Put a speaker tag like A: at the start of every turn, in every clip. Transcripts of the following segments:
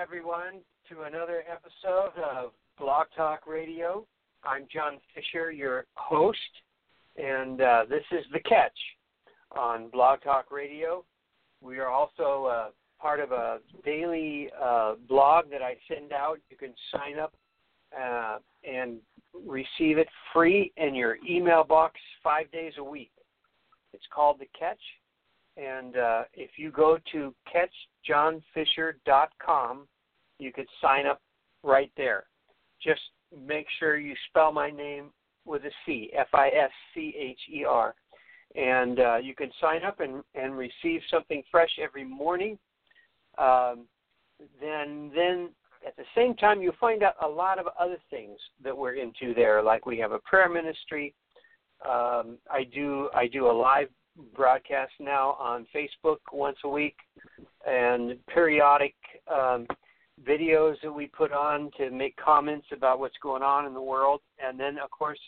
A: everyone to another episode of Blog Talk Radio. I'm John Fischer, your host, and uh, this is The Catch on Blog Talk Radio. We are also uh, part of a daily uh, blog that I send out. You can sign up uh, and receive it free in your email box five days a week. It's called The Catch, and uh, if you go to catchjohnfischer.com, you could sign up right there. Just make sure you spell my name with a C, F I S C H E R. And uh, you can sign up and, and receive something fresh every morning. Um, then, then at the same time, you'll find out a lot of other things that we're into there. Like we have a prayer ministry. Um, I do I do a live broadcast now on Facebook once a week, and periodic um, videos that we put on to make comments about what's going on in the world. And then, of course,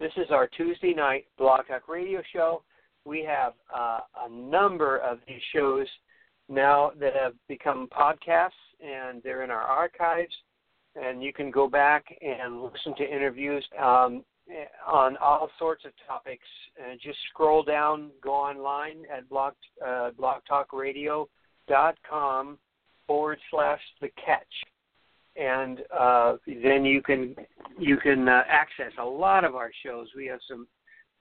A: this is our Tuesday night Blog Talk Radio show. We have uh, a number of these shows now that have become podcasts, and they're in our archives. And you can go back and listen to interviews um, on all sorts of topics. And just scroll down, go online at blog uh, forward slash the catch, and uh, then you can you can uh, access a lot of our shows. We have some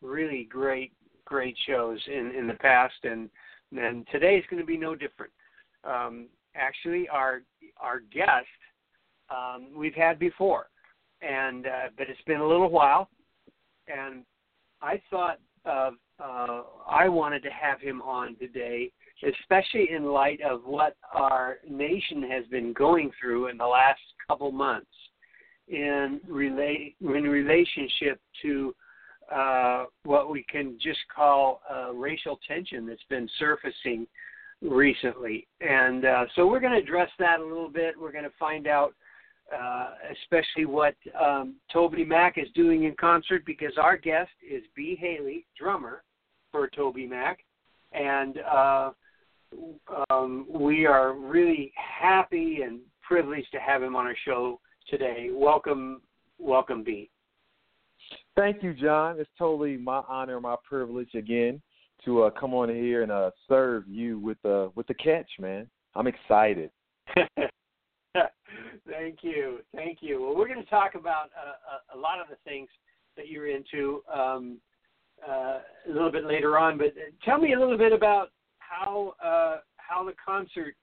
A: really great great shows in in the past, and and today is going to be no different. Um, actually, our our guest um, we've had before, and uh, but it's been a little while, and I thought of uh, I wanted to have him on today, especially in light of what our nation has been going through in the last couple months in relate in relationship to uh, what we can just call uh, racial tension that's been surfacing recently, and uh, so we're going to address that a little bit. We're going to find out uh, especially what um, Toby Mac is doing in concert because our guest is B. Haley, drummer for Toby Mac, and uh, um, we are really happy and privileged to have him on our show today. Welcome, welcome, B.
B: Thank you, John. It's totally my honor and my privilege again to uh, come on here and uh, serve you with uh, with the catch, man. I'm excited.
A: Thank you, thank you. Well, we're going to talk about uh, a, lot of the things that you're into um, uh, a little bit later on. But tell me a little bit about how uh, how the concert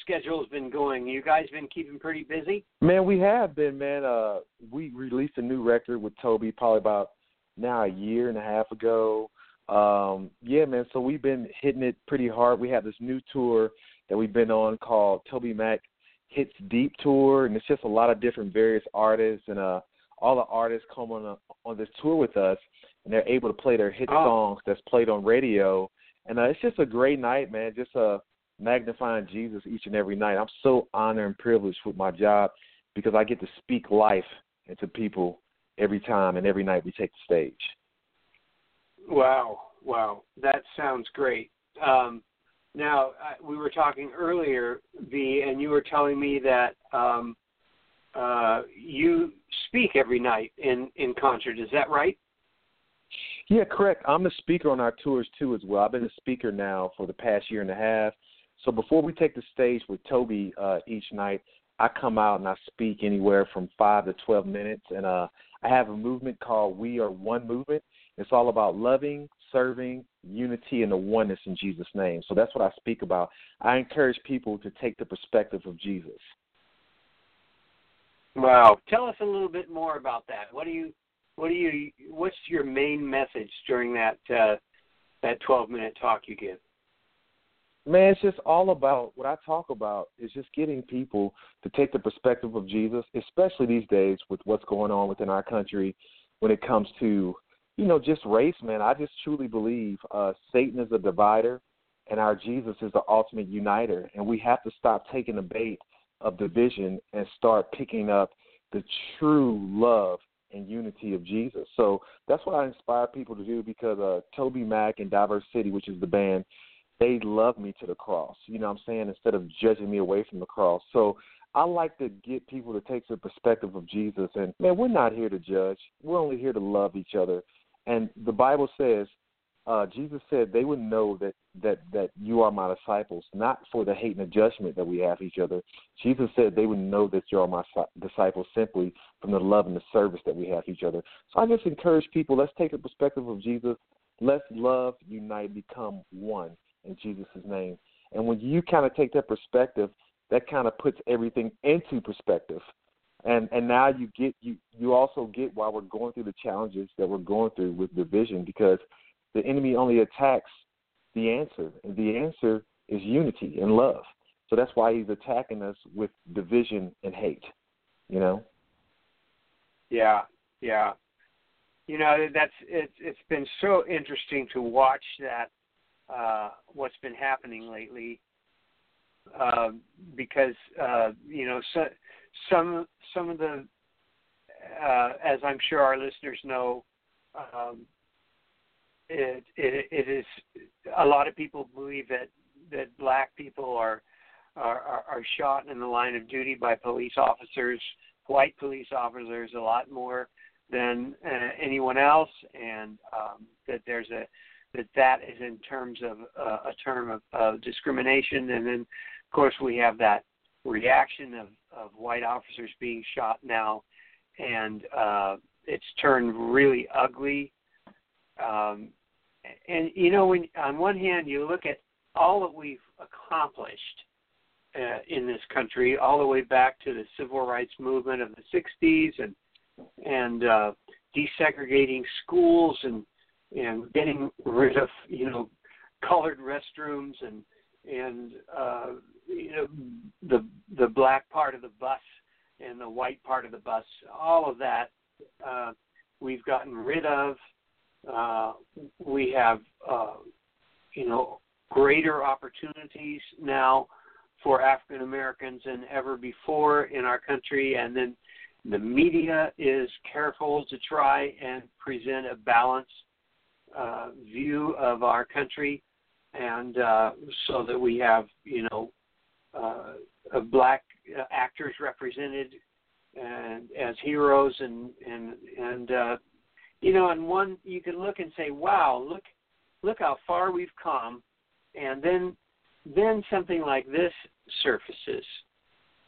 A: schedule has been going. You guys been keeping pretty busy?
B: Man, we have been, man. Uh, we released a new record with Toby probably about now a year and a half ago. Um, yeah, man. So we've been hitting it pretty hard. We have this new tour that we've been on called Toby Mac Hits Deep Tour, and it's just a lot of different various artists, and uh, all the artists come on a, on this tour with us, and they're able to play their hit
A: Oh.
B: songs that's played on radio, and uh, it's just a great night, man. Just uh, magnifying Jesus each and every night. I'm so honored and privileged with my job because I get to speak life into people every time and every night we take the stage.
A: Wow, wow, that sounds great. Um, now we were talking earlier, B, and you were telling me that um, uh, you speak every night in in concert. Is that right?
B: Yeah, correct. I'm the speaker on our tours too as well. I've been a speaker now for the past year and a half. So before we take the stage with Toby uh, each night, I come out and I speak anywhere from five to twelve minutes, and uh, I have a movement called We Are One Movement. It's all about loving, serving, unity, and the oneness in Jesus' name. So that's what I speak about. I encourage people to take the perspective of Jesus.
A: Wow. Tell us a little bit more about that. What do you what do you what's your main message during that uh that 12 minute talk you give?
B: Man, it's just all about what I talk about is just getting people to take the perspective of Jesus, especially these days with what's going on within our country when it comes to, you know, just race, man. I just truly believe uh Satan is a divider and our Jesus is the ultimate uniter and we have to stop taking the bait of division and start picking up the true love and unity of Jesus. So that's what I inspire people to do because uh TobyMac and Diverse City, which is the band, they love me to the cross. You know what I'm saying? Instead of judging me away from the cross. So I like to get people to take the perspective of Jesus and man, we're not here to judge. We're only here to love each other. And the Bible says uh, Jesus said they would know that that that you are my disciples, not for the hate and the judgment that we have each other. Jesus said they would know that you are my disciples simply from the love and the service that we have each other. So I just encourage people: let's take the perspective of Jesus. Let's love, unite, become one in Jesus' name. And when you kind of take that perspective, that kind of puts everything into perspective. And and now you get you you also get why we're going through the challenges that we're going through with division because the enemy only attacks the answer, and the answer is unity and love. So that's why he's attacking us with division and hate. You know.
A: Yeah, yeah. You know that's it's it's been so interesting to watch that uh, what's been happening lately uh, because uh, you know so, some some of the uh, as I'm sure our listeners know um, it, it it is a lot of people believe that that black people are are are shot in the line of duty by police officers, white police officers, a lot more than uh, anyone else, and um, that there's a that that is in terms of uh, a term of, of discrimination, and then of course we have that reaction of of white officers being shot now, and uh, it's turned really ugly. Um, and you know, when on one hand you look at all that we've accomplished uh, in this country, all the way back to the civil rights movement of the '60s, and and uh, desegregating schools and and getting rid of you know colored restrooms and and uh, you know the the black part of the bus and the white part of the bus, all of that uh, we've gotten rid of. Uh, we have, uh, you know, greater opportunities now for African Americans than ever before in our country, and then the media is careful to try and present a balanced uh, view of our country, and uh, so that we have, you know, uh, black actors represented and as heroes and and and uh, you know, and one you can look and say, "Wow, look, look how far we've come," and then then something like this surfaces,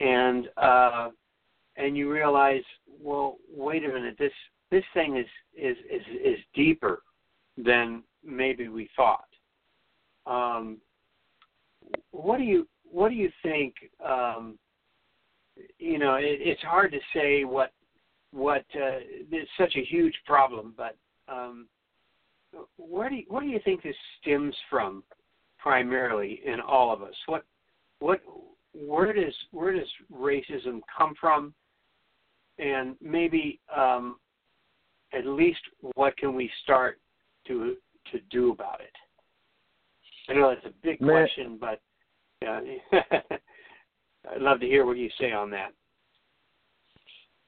A: and uh, and you realize, well, wait a minute, this this thing is is is, is deeper than maybe we thought. Um, what do you what do you think? Um, you know, it, it's hard to say what what uh, it's such a huge problem. But um, where do you, where do you think this stems from primarily in all of us? What what where does where does racism come from? And maybe um, at least what can we start to to do about it? I know that's a big Man. question, but uh, I'd love to hear what you say on that.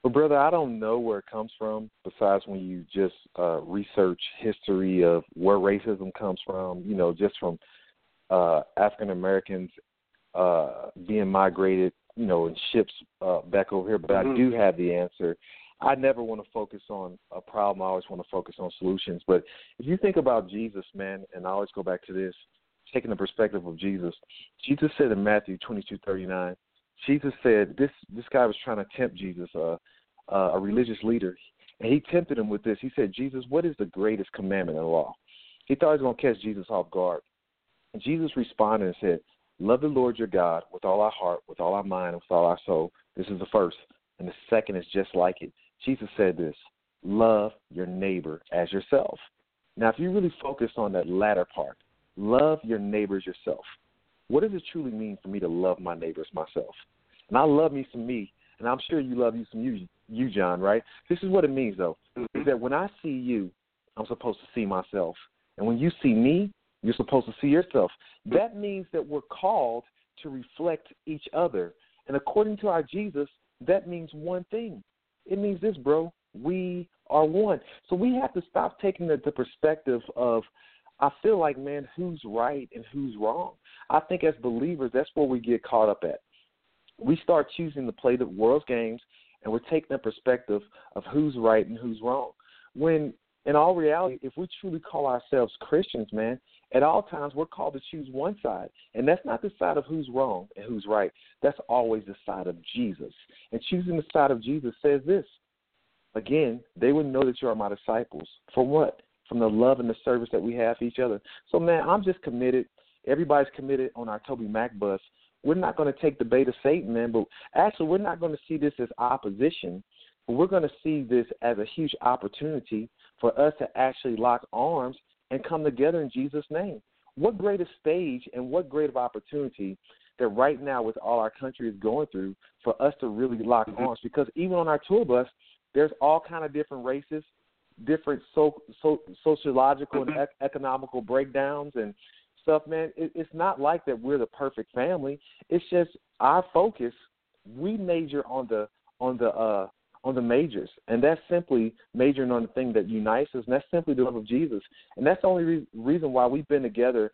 B: Well, brother, I don't know where it comes from. Besides, when you just uh, research history of where racism comes from, you know, just from uh, African Americans uh, being migrated, you know, in ships uh, back over here. But mm-hmm. I do have the answer. I never want to focus on a problem. I always want to focus on solutions. But if you think about Jesus, man, and I always go back to this, taking the perspective of Jesus. Jesus said in Matthew twenty two thirty nine Jesus said this this guy was trying to tempt Jesus, uh, uh, a religious leader, and he tempted him with this. He said, "Jesus, what is the greatest commandment in the law?" He thought he was going to catch Jesus off guard, and Jesus responded and said, "Love the Lord your God with all our heart, with all our mind, and with all our soul. This is the first. and the second is just like it. Jesus said this love your neighbor as yourself. Now, if you really focus on that latter part, love your neighbors yourself. What does it truly mean for me to love my neighbors myself? And I love me some me, and I'm sure you love you some you, you John, right? This is what it means, though, is that when I see you, I'm supposed to see myself. And when you see me, you're supposed to see yourself. That means that we're called to reflect each other. And according to our Jesus, that means one thing. It means this, bro. We are one. So we have to stop taking the, the perspective of, I feel like, man, who's right and who's wrong. I think as believers, that's where we get caught up at. We start choosing to play the world's games, and we're taking a perspective of who's right and who's wrong. When in all reality, if we truly call ourselves Christians, man, at all times we're called to choose one side. And that's not the side of who's wrong and who's right. That's always the side of Jesus. And choosing the side of Jesus says this again, they would know that you are my disciples. For what? From the love and the service that we have for each other. So, man, I'm just committed. Everybody's committed on our Toby Mac bus. We're not going to take the bait of Satan, man, but actually, we're not going to see this as opposition, but we're going to see this as a huge opportunity for us to actually lock arms and come together in Jesus' name. What greater stage and what greater opportunity that right now, with all our country is going through, for us to really lock
A: Mm-hmm.
B: arms? Because even on our tour bus, there's all kind of different races, different so, so sociological and ec- economical breakdowns and stuff. Man, it, it's not like that we're the perfect family. It's just our focus. We major on the on the uh on the majors, and that's simply majoring on the thing that unites us, and that's simply the love of Jesus. And that's the only re- reason why we've been together.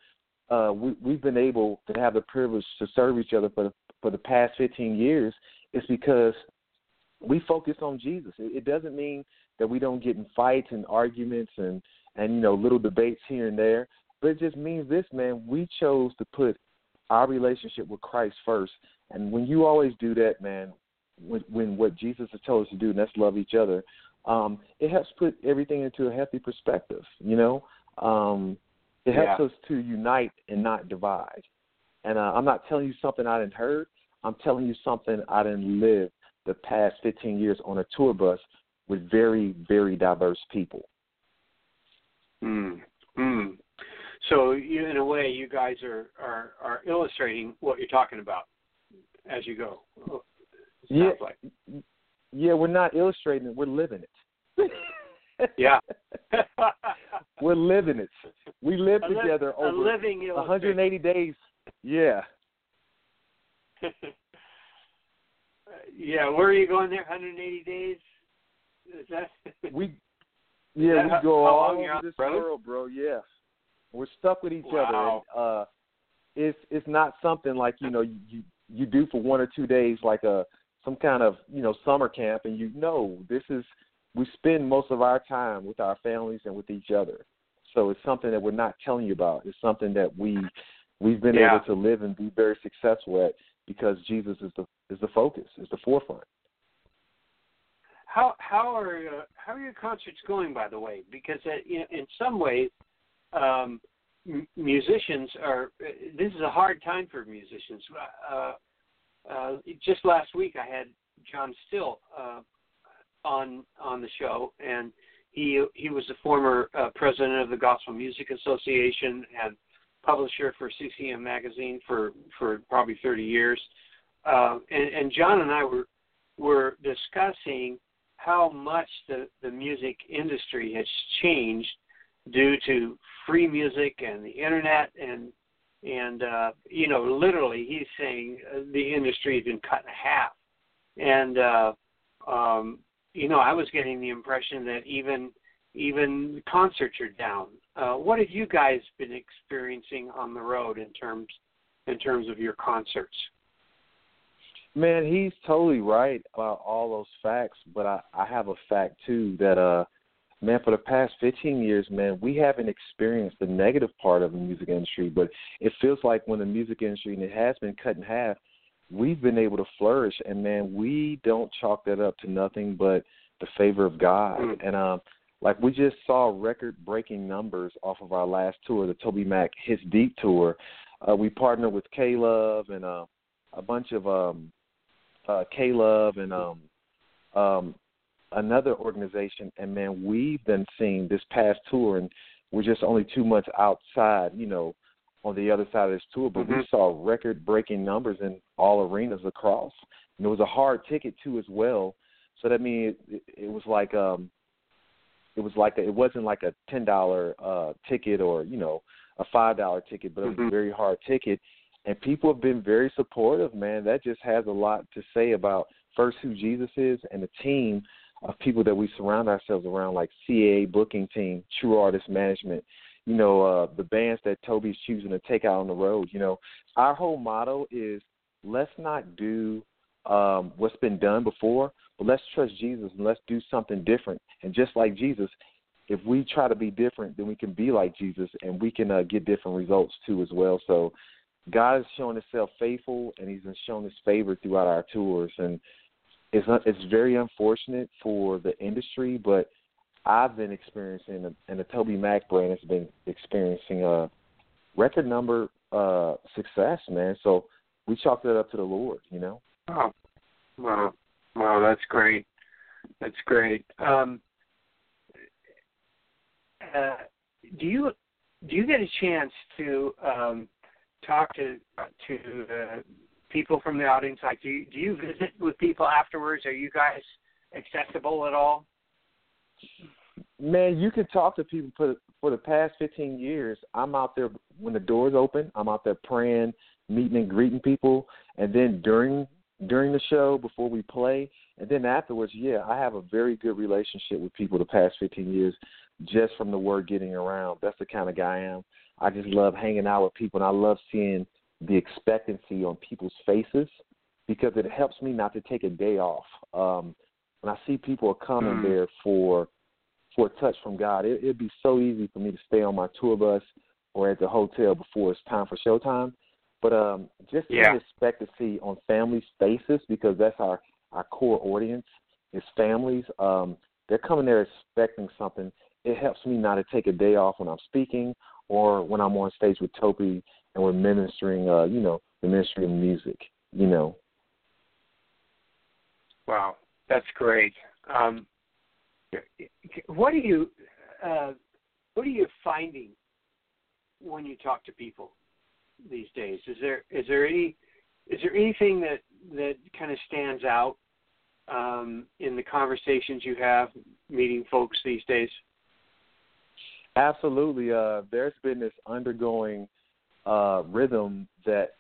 B: Uh, we, we've been able to have the privilege to serve each other for the, for the past 15 years, is because we focus on Jesus. It, it doesn't mean that we don't get in fights and arguments and and you know little debates here and there, but it just means this, man. We chose to put our relationship with Christ first, and when you always do that, man, when, when what Jesus has told us to do, and that's love each other, um, it helps put everything into a healthy perspective. You know, um, it helps
A: Yeah.
B: us to unite and not divide. And uh, I'm not telling you something I didn't heard. I'm telling you something I didn't live the past 15 years on a tour bus with very, very diverse people.
A: Mm. Mm. So, you, in a way, you guys are, are are illustrating what you're talking about as you go.
B: Yeah.
A: like.
B: Yeah, we're not illustrating it, we're living it.
A: Yeah.
B: we're living it. We live
A: A li-
B: together
A: a
B: over
A: living
B: 180 days. Yeah.
A: yeah, where are you going there? 180 days? Is that?
B: We yeah,
A: that
B: we go all over this
A: road?
B: world, bro. Yeah. We're stuck with each other. And, uh it's it's not something like, you know, you you do for one or two days like a some kind of, you know, summer camp and you know this is we spend most of our time with our families and with each other. So it's something that we're not telling you about. It's something that we we've been
A: Yeah.
B: able to live and be very successful at because Jesus is the is the focus, is the forefront.
A: How how are uh, how are your concerts going? By the way, because uh, in, in some ways, um, m- musicians are. uh, This is a hard time for musicians. Uh, uh, just last week, I had John Styll uh, on on the show, and he he was the former uh, president of the Gospel Music Association and publisher for CCM magazine for for probably 30 years. Uh, and, and John and I were were discussing how much the, the music industry has changed due to free music and the internet and and uh, you know literally he's saying uh, the industry has been cut in half and uh, um, you know I was getting the impression that even even concerts are down. Uh, what have you guys been experiencing on the road in terms in terms of your concerts?
B: Man, he's totally right about all those facts, but I, I have a fact too that uh man, for the past fifteen years, man, we haven't experienced the negative part of the music industry, but it feels like when the music industry and it has been cut in half, we've been able to flourish and man, we don't chalk that up to nothing but the favor of God.
A: Mm.
B: And um like we just saw record breaking numbers off of our last tour, the Toby Mac Hits Deep tour. Uh we partnered with K Love and uh a bunch of um uh K Love and um um, another organization, and man, we've been seeing this past tour, and we're just only two months outside, you know, on the other side of this tour, but
A: mm-hmm.
B: we saw record-breaking numbers in all arenas across. And it was a hard ticket too, as well. So that means it, it was like um, it was like a, it wasn't like a ten dollar uh, ticket or you know a five dollar ticket, but it was
A: mm-hmm.
B: a very hard ticket. And people have been very supportive, man. That just has a lot to say about first who Jesus is and the team of people that we surround ourselves around, like CAA booking team, True Artist Management, you know, uh, the bands that Toby's choosing to take out on the road. You know, our whole motto is let's not do um, what's been done before, but let's trust Jesus and let's do something different. And just like Jesus, if we try to be different, then we can be like Jesus and we can uh, get different results too as well. So God has shown Himself faithful and He's shown His favor throughout our tours. And it's it's very unfortunate for the industry, but I've been experiencing, and the Toby Mac brand has been experiencing a record number uh, success, man. So we chalk that up to the Lord, you know.
A: Oh, wow, wow, that's great. That's great. Um, uh, do you do you get a chance to um, talk to to people from the audience? Like, do you, do you visit with people afterwards? Are you guys accessible at all?
B: Man, you can talk to people for for the past 15 years. I'm out there when the doors open. I'm out there praying, meeting and greeting people, and then during during the show before we play, and then afterwards, yeah, I have a very good relationship with people the past 15 years, just from the word getting around. That's the kind of guy I am. I just love hanging out with people, and I love seeing the expectancy on people's faces because it helps me not to take a day off. Um, when I see people are coming
A: mm.
B: there for for a touch from God, it, it'd be so easy for me to stay on my tour bus or at the hotel before it's time for showtime. But um, just
A: yeah.
B: to expect to see on families' faces because that's our our core audience is families. Um, they're coming there expecting something. It helps me not to take a day off when I'm speaking or when I'm on stage with Toby and we're ministering, uh, you know, the ministry of music, you know.
A: Wow, that's great. Um, what are you, uh, what are you finding when you talk to people these days? Is there is there any is there anything that that kind of stands out um, in the conversations you have meeting folks these days?
B: Absolutely. Uh, there's been this undergoing uh, rhythm that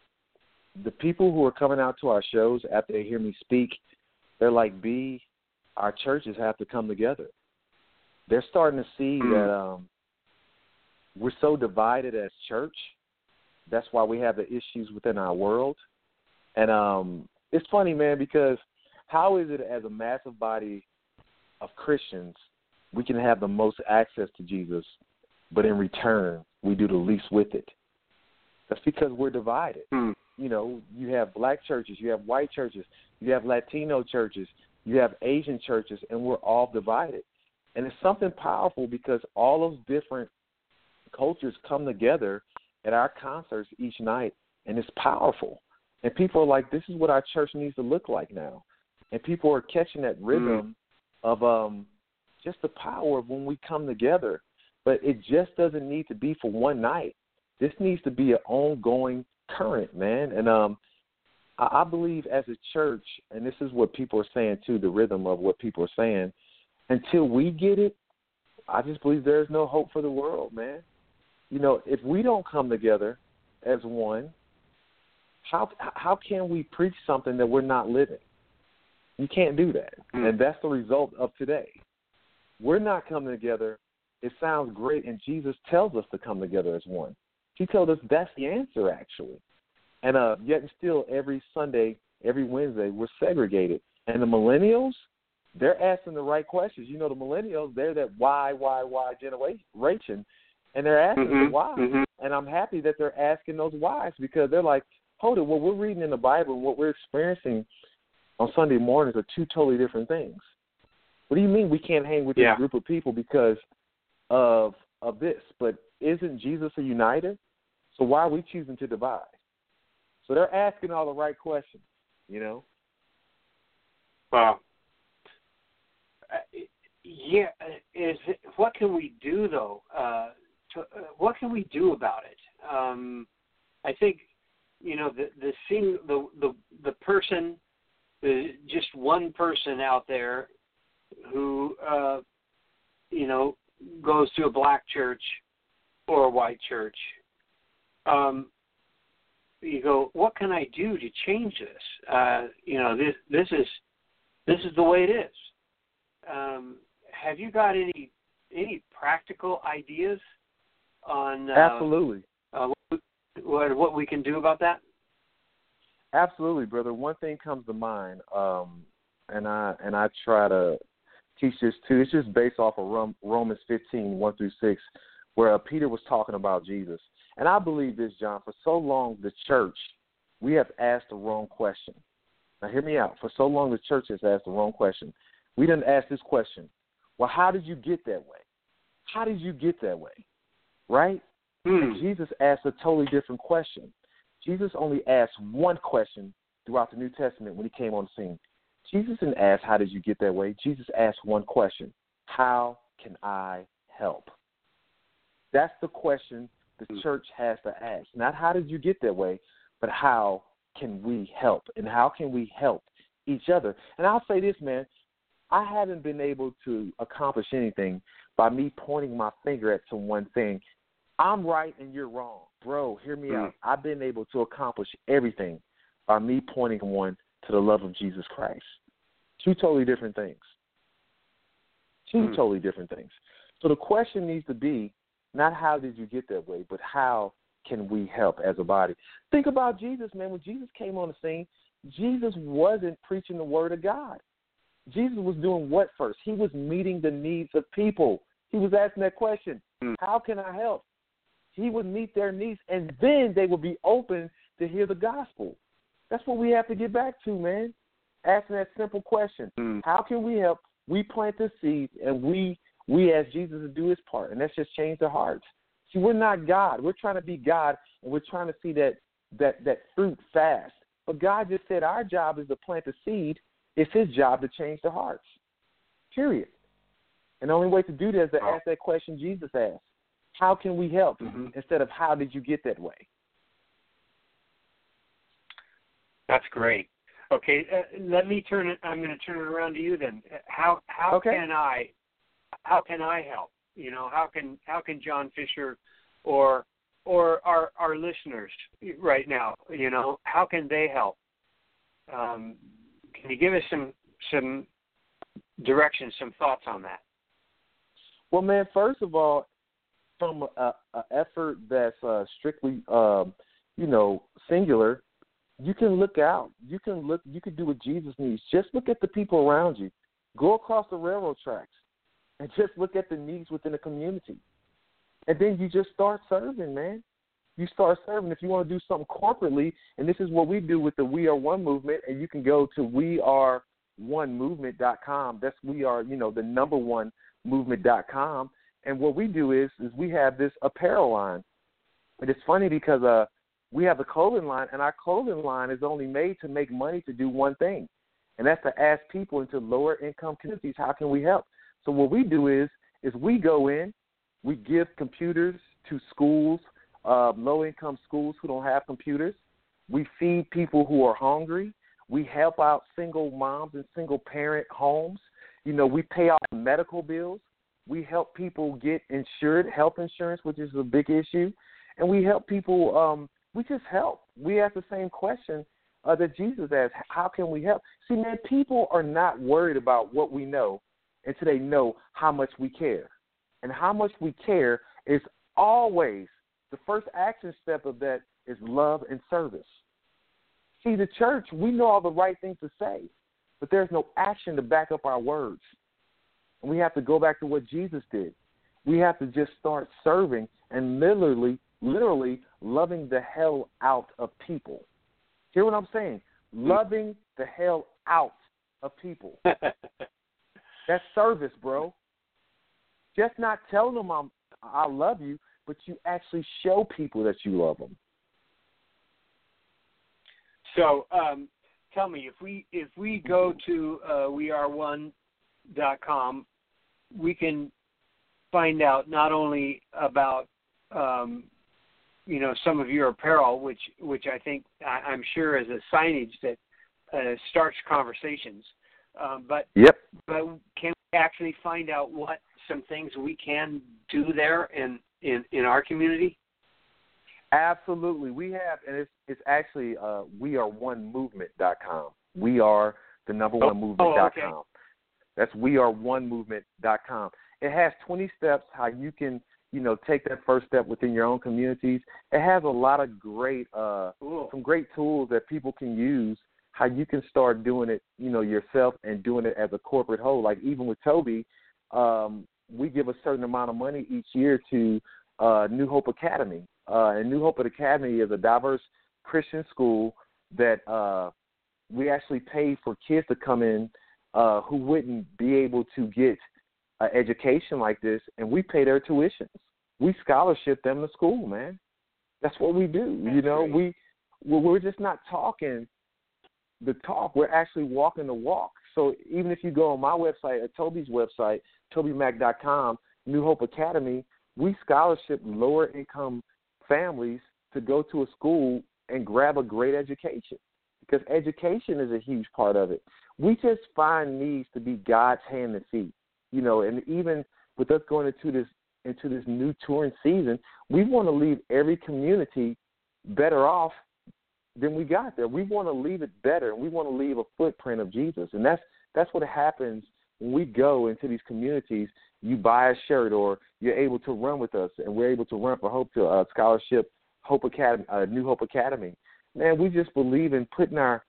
B: the people who are coming out to our shows after they hear me speak, they're like, "B, our churches have to come together." They're starting to see
A: mm.
B: that um, we're so divided as church. That's why we have the issues within our world. And um, it's funny, man, because how is it as a massive body of Christians we can have the most access to Jesus, but in return we do the least with it? That's because we're divided.
A: Hmm.
B: You know, you have black churches, you have white churches, you have Latino churches, you have Asian churches, and we're all divided. And it's something powerful because all those different cultures come together at our concerts each night, and it's powerful. And people are like, this is what our church needs to look like now. And people are catching that rhythm mm. of um, just the power of when we come together. But it just doesn't need to be for one night. This needs to be an ongoing current, man. And um, I, I believe as a church, and this is what people are saying too, the rhythm of what people are saying. Until we get it, I just believe there is no hope for the world, man. You know, if we don't come together as one, how how can we preach something that we're not living? You can't do that,
A: mm.
B: and that's the result of today. We're not coming together. It sounds great, and Jesus tells us to come together as one. He told us that's the answer, actually. And uh, yet, and still, every Sunday, every Wednesday, we're segregated. And the millennials, they're asking the right questions. You know, the millennials, they're that why, why, why generation, and they're asking
A: mm-hmm,
B: the why.
A: Mm-hmm.
B: And I'm happy that they're asking those whys because they're like, hold it, what we're reading in the Bible and what we're experiencing on Sunday mornings are two totally different things. What do you mean we can't hang with
A: yeah.
B: this group of people because of of this? But isn't Jesus a uniter? So why are we choosing to divide? So they're asking all the right questions, you know.
A: Wow, yeah, is it, what can we do though? Uh, to, uh, what can we do about it? Um, I think you know the the sing the the the person, the just one person out there who uh, you know goes to a black church or a white church. Um, you go, what can I do to change this? Uh, you know, this this is this is the way it is. Um, have you got any any practical ideas on uh,
B: Absolutely.
A: uh, what what we can do about that?
B: Absolutely, brother. One thing comes to mind, um, and I and I try to teach this too. It's just based off of Romans 15, 1 through 6, where uh, Peter was talking about Jesus. And I believe this, John. For so long, the church, we have asked the wrong question. Now, hear me out. For so long, the church has asked the wrong question. We didn't ask this question. Well, how did you get that way? How did you get that way? Right?
A: Hmm.
B: Jesus asked a totally different question. Jesus only asked one question throughout the New Testament when he came on the scene. Jesus didn't ask, How did you get that way? Jesus asked one question How can I help? That's the question the
A: Hmm.
B: church has to ask. Not how did you get that way, but how can we help? And how can we help each other? And I'll say this, man, I haven't been able to accomplish anything by me pointing my finger at someone saying. I'm right and you're wrong. Bro, hear me
A: Mm.
B: out. I've been able to accomplish everything by me pointing one to the love of Jesus Christ. Two totally different things. Two
A: Mm.
B: totally different things. So the question needs to be not how did you get that way, but how can we help as a body? Think about Jesus, man. When Jesus came on the scene, Jesus wasn't preaching the word of God. Jesus was doing what first? He was meeting the needs of people. He was asking that question,
A: Mm.
B: how can I help? He would meet their needs and then they would be open to hear the gospel. That's what we have to get back to, man. Asking that simple question.
A: Hmm.
B: How can we help? We plant the seeds and we we ask Jesus to do his part and that's just change the hearts. See, we're not God. We're trying to be God and we're trying to see that that that fruit fast. But God just said our job is to plant the seed. It's his job to change the hearts. Period. And the only way to do that is to ask that question Jesus asked. How can we help?
A: Mhm.
B: Instead of how did you get that way?
A: That's great. Okay, uh, let me turn it. I'm going to turn it around to you then. How how
B: Okay.
A: can I how can I help? You know, how can how can John Fischer or or our our listeners right now, you know, how can they help? Um, can you give us some some direction, some thoughts on that?
B: Well, man, first of all, from a, a effort that's uh, strictly, um, you know, singular, you can look out. You can look. You can do what Jesus needs. Just look at the people around you. Go across the railroad tracks, and just look at the needs within the community, and then you just start serving, man. You start serving. If you want to do something corporately, and this is what we do with the We Are One movement, and you can go to We Are One Movement.com. That's we are, you know, the number one movement.com. And what we do is is we have this apparel line. And it's funny because uh we have a clothing line and our clothing line is only made to make money to do one thing. And that's to ask people into lower income communities how can we help? So what we do is is we go in, we give computers to schools, uh, low income schools who don't have computers. We feed people who are hungry. We help out single moms and single parent homes. You know, we pay off medical bills. We help people get insured, health insurance, which is a big issue, and we help people. Um, we just help. We ask the same question uh, that Jesus asked: How can we help? See, man, people are not worried about what we know until they know how much we care, and how much we care is always the first action step of that is love and service. See, the church, we know all the right things to say, but there's no action to back up our words. And we have to go back to what Jesus did. We have to just start serving and literally, literally loving the hell out of people. Hear what I'm saying? Loving the hell out of people. That's service, bro. Just not telling them I'm, I love you, but you actually show people that you love them.
A: So, um, tell me if we if we go to uh, weareone.com, we can find out not only about um, you know some of your apparel, which which I think I, I'm sure is a signage that uh, starts conversations, um, but
B: yep.
A: but can we actually find out what some things we can do there in in in our community?
B: Absolutely, we have, and it's it's actually uh, we are one movement.com. We are the number one movement.com.
A: Oh, okay.
B: That's we are one movement.com. It has 20 steps how you can you know take that first step within your own communities. It has a lot of great uh, some great tools that people can use how you can start doing it you know yourself and doing it as a corporate whole. Like even with Toby, um, we give a certain amount of money each year to uh, New Hope Academy. Uh, and New Hope Academy is a diverse Christian school that uh, we actually pay for kids to come in uh, who wouldn't be able to get an education like this, and we pay their tuitions. We scholarship them to school, man. That's what we do. you know,
A: great.
B: we we're just not talking the talk. We're actually walking the walk. So even if you go on my website, at Toby's website, TobyMac.com, New Hope Academy, we scholarship lower income families to go to a school and grab a great education because education is a huge part of it. We just find needs to be God's hand and feet, you know, and even with us going into this into this new touring season, we want to leave every community better off than we got there. We want to leave it better, and we want to leave a footprint of Jesus, and that's that's what happens when we go into these communities. You buy a shirt, or you're able to run with us, and we're able to run for Hope to uh, Scholarship Hope Academy, uh, New Hope Academy. Man, we just believe in putting our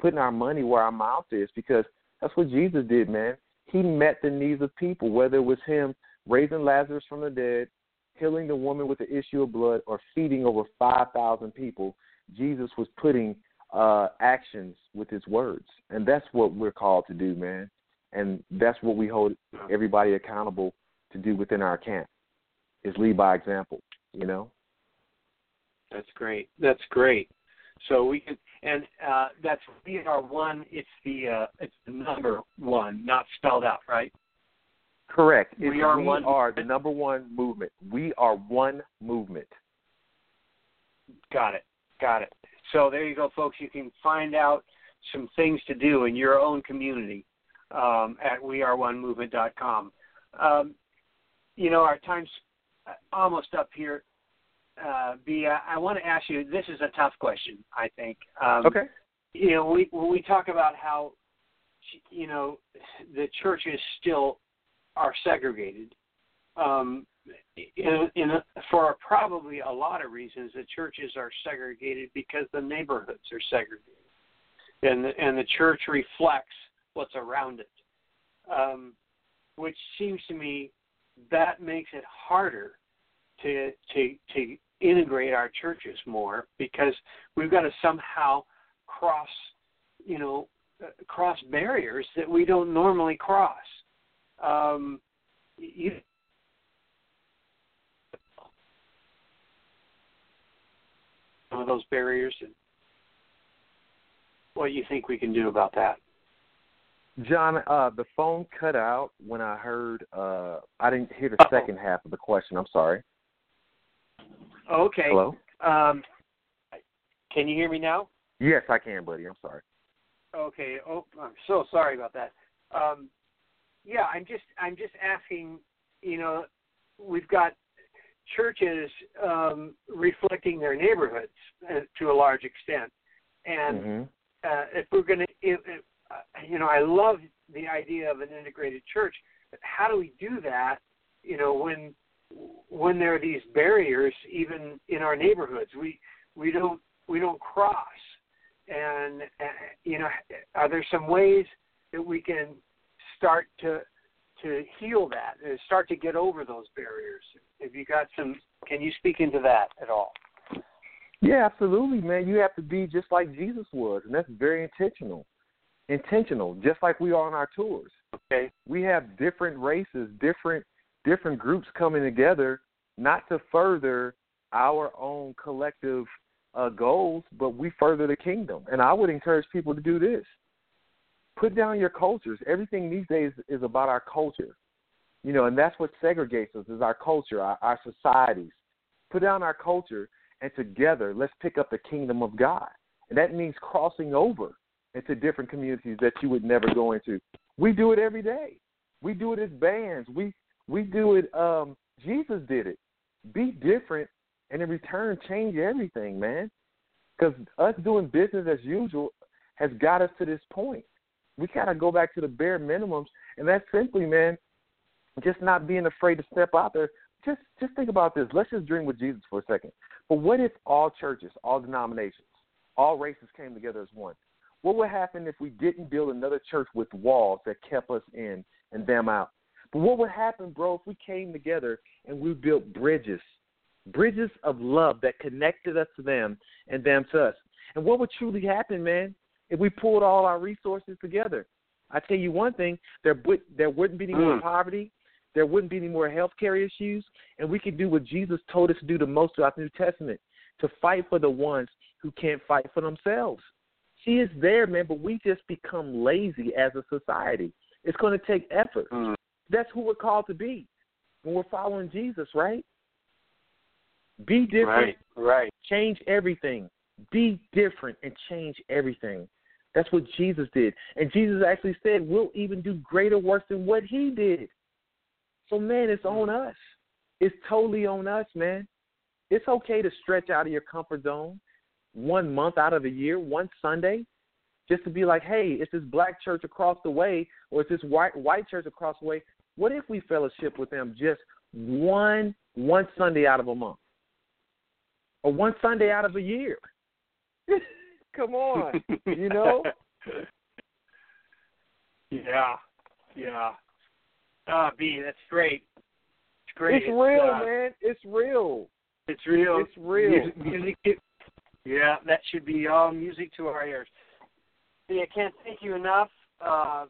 B: putting our money where our mouth is because that's what Jesus did, man. He met the needs of people, whether it was him raising Lazarus from the dead, healing the woman with the issue of blood, or feeding over 5,000 people. Jesus was putting uh, actions with his words. And that's what we're called to do, man. And that's what we hold everybody accountable to do within our camp is lead by example, you know?
A: That's great. That's great. So we can, and uh, that's we are one. It's the uh, it's the number one, not spelled out, right?
B: Correct.
A: We are
B: we
A: one
B: are the number one movement. We are one movement.
A: Got it. Got it. So there you go, folks. You can find out some things to do in your own community um, at weareonemovement.com. Um, you know, our time's almost up here. Uh, I want to ask you. This is a tough question. I think. Um,
B: Okay.
A: you know, we when we talk about how you know the church is still are segregated, um, in, in a, for probably a lot of reasons, the churches are segregated because the neighborhoods are segregated, and the, and the church reflects what's around it, um, which seems to me that makes it harder to to to integrate our churches more because we've got to somehow cross, you know, uh, cross barriers that we don't normally cross. Um, you, some of those barriers, and what do you think we can do about that?
B: John, uh, the phone cut out when I heard. Uh, I didn't hear the
A: Uh-oh.
B: second half of the question. I'm sorry.
A: Okay.
B: Hello.
A: Um, can you hear me now?
B: Yes, I can, buddy. I'm sorry.
A: Okay. Oh, I'm so sorry about that. Um, yeah, I'm just I'm just asking. You know, we've got churches um, reflecting their neighborhoods uh, to a large extent, and
B: hmm
A: uh, if we're going to, uh, you know, I love the idea of an integrated church, but how do we do that? You know, when when there are these barriers, even in our neighborhoods, we we don't we don't cross. And uh, you know, are there some ways that we can start to to heal that, and start to get over those barriers? Have you got some? Can you speak into that at all?
B: Yeah, absolutely, man. You have to be just like Jesus was, and that's very intentional. Intentional, just like we are on our tours.
A: Okay.
B: We have different races, different different groups coming together, not to further our own collective uh, goals, but we further the kingdom. And I would encourage people to do this: put down your cultures. Everything these days is about our culture. You know, and that's what segregates us is our culture, our, our societies. Put down our culture and together let's pick up the kingdom of God. And that means crossing over into different communities that you would never go into. We do it every day. We do it as bands. We we do it um Jesus did it. Be different and in return change everything, man. Because us doing business as usual has got us to this point. We gotta go back to the bare minimums, and that's simply, man, just not being afraid to step out there. Just just think about this. Let's just dream with Jesus for a second. But what if all churches, all denominations, all races came together as one? What would happen if we didn't build another church with walls that kept us in and them out? But what would happen, bro, if we came together and we built bridges, bridges of love that connected us to them and them to us? And what would truly happen, man, if we pulled all our resources together? I tell you one thing: there would there wouldn't be any more
A: Mm.
B: poverty, there wouldn't be any more health care issues, and we could do what Jesus told us to do the most throughout the New Testament: to fight for the ones who can't fight for themselves. She is there, man, but we just become lazy as a society. It's going to take effort.
A: Mm.
B: That's who we're called to be when we're following Jesus, right? Be different,
A: Right, right.
B: change everything. Be different and change everything. That's what Jesus did. And Jesus actually said, We'll even do greater works than what he did. So, man, it's on us. It's totally on us, man. It's okay to stretch out of your comfort zone one month out of a year, one Sunday, just to be like, hey, it's this black church across the way or it's this white white church across the way. What if we fellowship with them just one one Sunday out of a month? Or one Sunday out of a year? Come on. you know?
A: Yeah, yeah. Ah, B, that's great. It's great.
B: It's real,
A: uh,
B: man. It's real.
A: It's real.
B: It's real.
A: Music, music yeah, that should be all music to our ears. See, I can't thank you enough. Uh,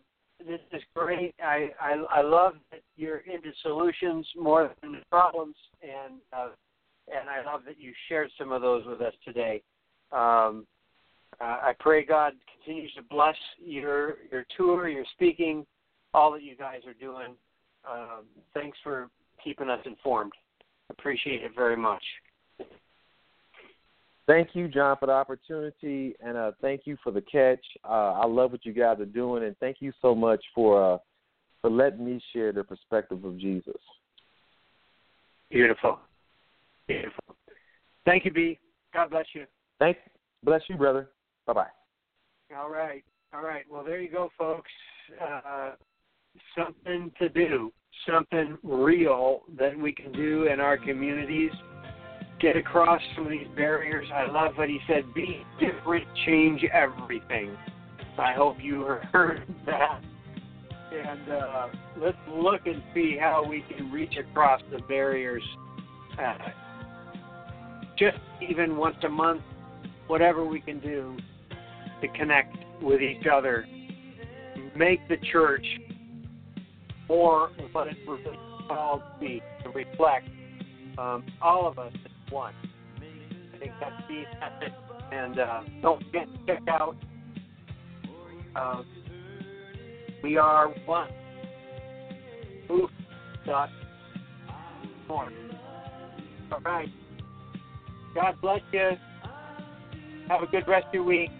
A: this is great. I, I I love that you're into solutions more than problems, and uh, and I love that you shared some of those with us today. Um, uh, I pray God continues to bless your your tour, your speaking, all that you guys are doing. Um, thanks for keeping us informed. Appreciate it very much.
B: Thank you, John, for the opportunity, and uh, thank you for the catch. Uh, I love what you guys are doing, and thank you so much for uh, for letting me share the perspective of Jesus.
A: Beautiful. Beautiful. Thank you, B. God bless you.
B: Thank, bless you, brother. Bye bye.
A: All right. All right. Well, there you go, folks. Uh, something to do, something real that we can do in our communities. Get across some of these barriers. I love what he said be different, change everything. I hope you heard that. And uh, let's look and see how we can reach across the barriers. Uh, just even once a month, whatever we can do to connect with each other, make the church more what it was called to be, to reflect um, all of us as one. I think that's the message. And uh, don't forget to check out uh, We Are One. Oof. Dot. All right. God bless you. Have a good rest of your week.